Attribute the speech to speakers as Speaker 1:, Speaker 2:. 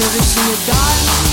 Speaker 1: never seen a dime.